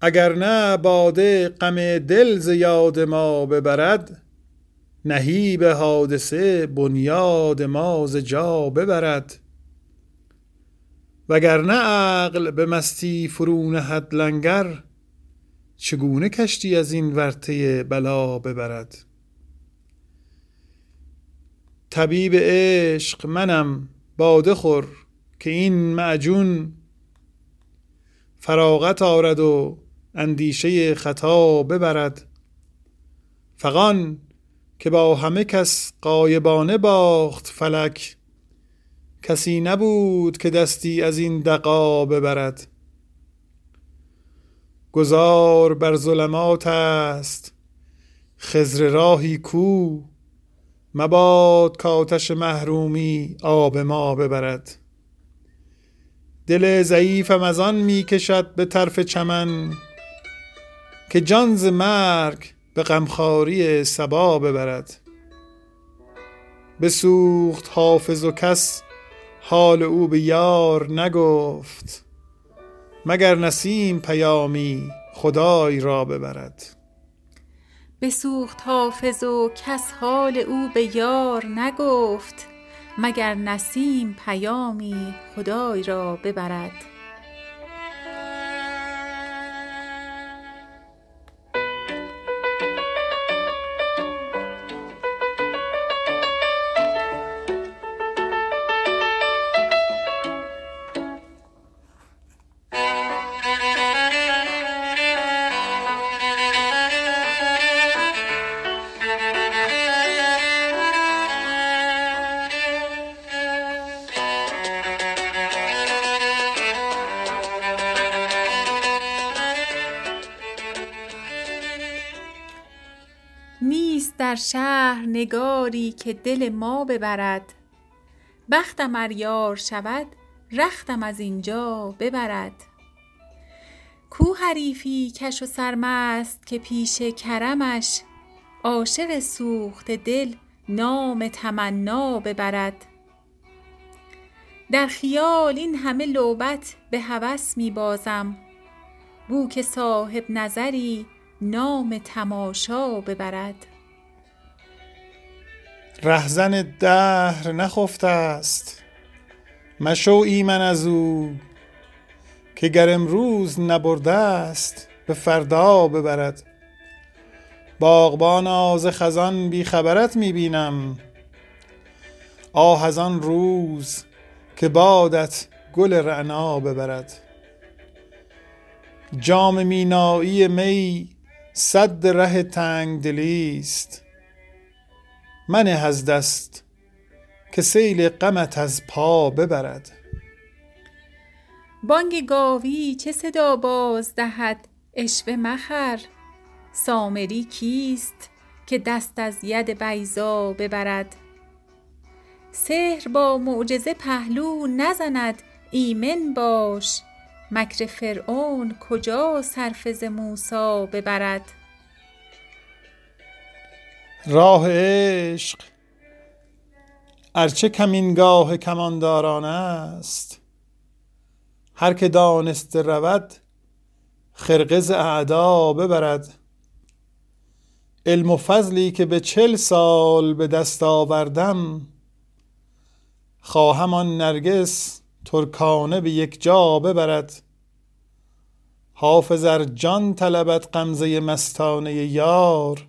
اگر نه باده غم دل ز یاد ما ببرد نهیب حادثه بنیاد ما ز جا ببرد. وگر نه عقل به مستی فرو نهد لنگر چگونه کشتی از این ورطه بلا ببرد؟ طبیب عشق منم باده خور که این معجون فراغت آرد و اندیشه خطا ببرد. فغان که با همه کس غایبانه باخت فلک کسی نبود که دستی از این دغا ببرد. گذار بر ظلمات است خضر راهی کو مباد کآتش محرومی آب ما ببرد. دل ضعیفم از آن می کشد به طرف چمن که جان ز مرگ به غمخواری صبا ببرد. بسوخت حافظ و کس حال او به یار نگفت. مگر نسیم پیامی خدای را ببرد. بسوخت حافظ و کس حال او به یار نگفت. مگر نسیم پیامی خدای را ببرد. در شهر نگاری که دل ما ببرد. بختم ار یار شود رختم از اینجا ببرد. کو حریفی کش و سرمست که پیش کرمش عاشق سوخته دل نام تمنا ببرد. در خیال این همه لعبت به هوس می بازم. بو که صاحب نظری نام تماشا ببرد. رهزن دهر نخفته ست مشو ایمن از او که گر امروز نبرده ست به فردا ببرد. باغبانا ز خزان بی خبرت می بینم. آه از آن روز که بادت گل رعنا ببرد. جام مینایی می سد ره تنگدلی ست منه از دست که سیل غمت از پا ببرد. بانگ گاوی چه صدا باز دهد عشوه مخر؟ سامری کیست که دست از ید بیضا ببرد؟ سحر با معجزه پهلو نزند ایمن باش مکر فرعون کجا صرفه ز موسی ببرد؟ راه عشق. ار چه کمینگاه کمانداران است. هر که دانسته رود خرقه ز اعدا ببرد. علم و فضلی که به چل سال به دست آوردم خواهم آن نرگس ترکانه به یک جا ببرد. حافظ ار جان طلبد غمزه مستانه یار.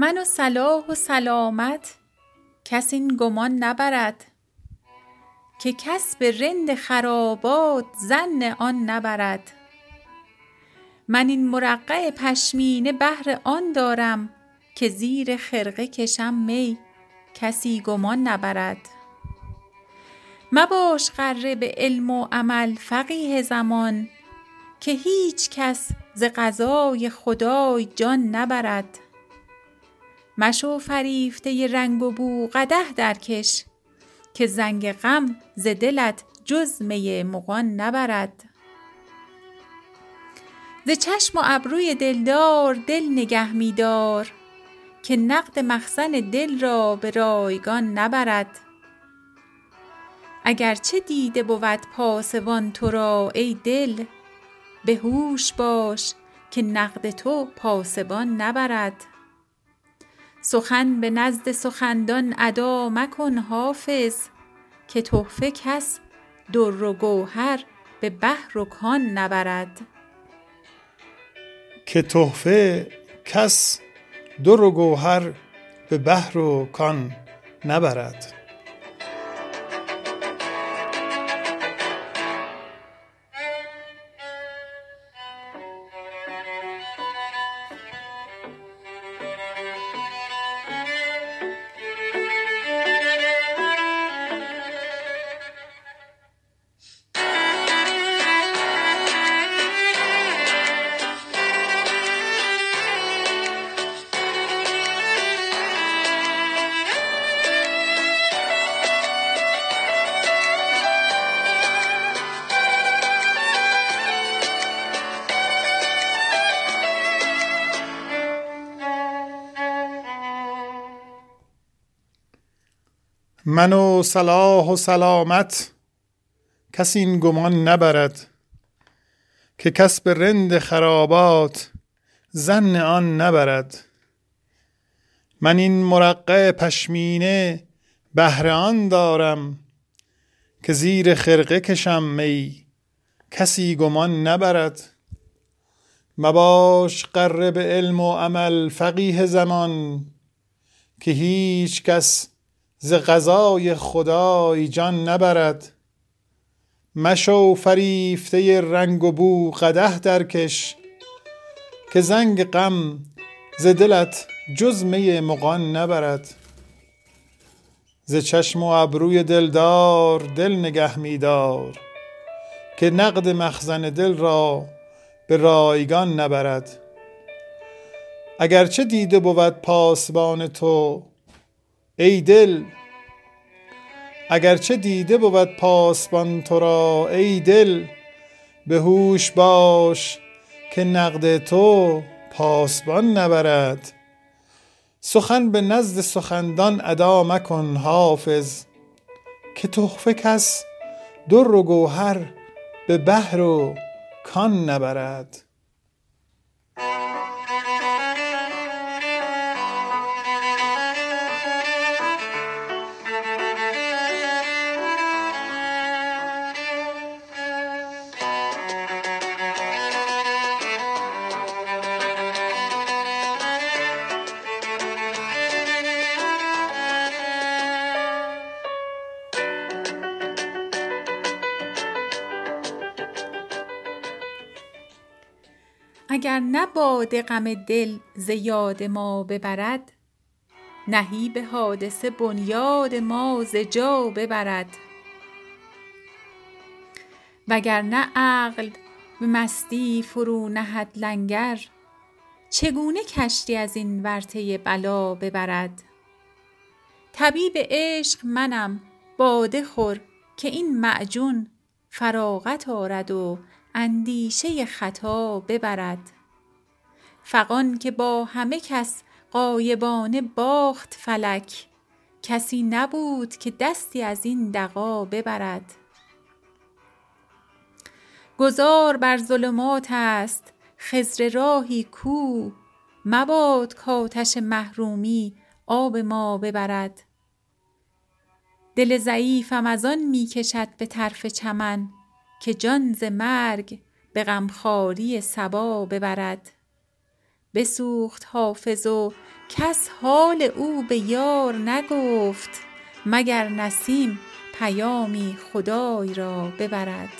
من و صلاح و سلامت کس این گمان نبرد که کس به رند خرابات ظن آن نبرد. من این مرقع پشمینه بهر آن دارم که زیر خرقه کشم می کسی گمان نبرد. مباش غره به علم و عمل فقیه زمان که هیچ کس ز قضای خدای جان نبرد. مشو فریفته رنگ و بو قده درکش که زنگ غم ز دلت جز می مغان نبرد. ز چشم و ابروی دلدار دل نگه میدار که نقد مخزن دل را به رایگان نبرد. اگر چه دیده بود پاسبان تو را ای دل به هوش باش که نقد تو پاسبان نبرد. سخن به نزد سخندان ادا مکن حافظ که تحفه کس در و گوهر به بحر و کان نبرد. که تحفه کس در و گوهر به بحر و کان نبرد. من و صلاح و سلامت کس این گمان نبرد که کس به رند خرابات زن آن نبرد. من این مرقع پشمینه بهر آن دارم که زیر خرقه کشم می کسی گمان نبرد. مباش قره به علم و عمل فقیه زمان که هیچ کس ز غذای خدای جان نبرد. مشو فریفته رنگ و بو قده درکش که زنگ غم ز دلت جز می مغان نبرد. ز چشم و ابروی دلدار دل نگه میدار که نقد مخزن دل را به رایگان نبرد. اگرچه دیده بود پاسبان تو ای دل اگرچه دیده بود پاسبان تو را ای دل به هوش باش که نقد تو پاسبان نبرد. سخن به نزد سخندان ادا مکن حافظ که تحفه کس در و گوهر به بحر و کان نبرد. اگر نه باد غم دل ز یاد ما ببرد نهیب حادثه بنیاد ما ز جا ببرد. وگر نه عقل به مستی فرو نهد لنگر چگونه کشتی از این ورطه بلا ببرد؟ طبیب عشق منم باده خور که این معجون فراغت آرد و اندیشه خطا ببرد. فغان که با همه کس غایبانه باخت فلک کسی نبود که دستی از این دغا ببرد. گذار بر ظلمات است خضر راهی کو مباد کآتش محرومی آب ما ببرد. دل ضعیفم از آن می کشد به طرف چمن که جان ز مرگ به غمخواری صبا ببرد. بسوخت حافظ و کس حال او به یار نگفت مگر نسیم پیامی خدای را ببرد.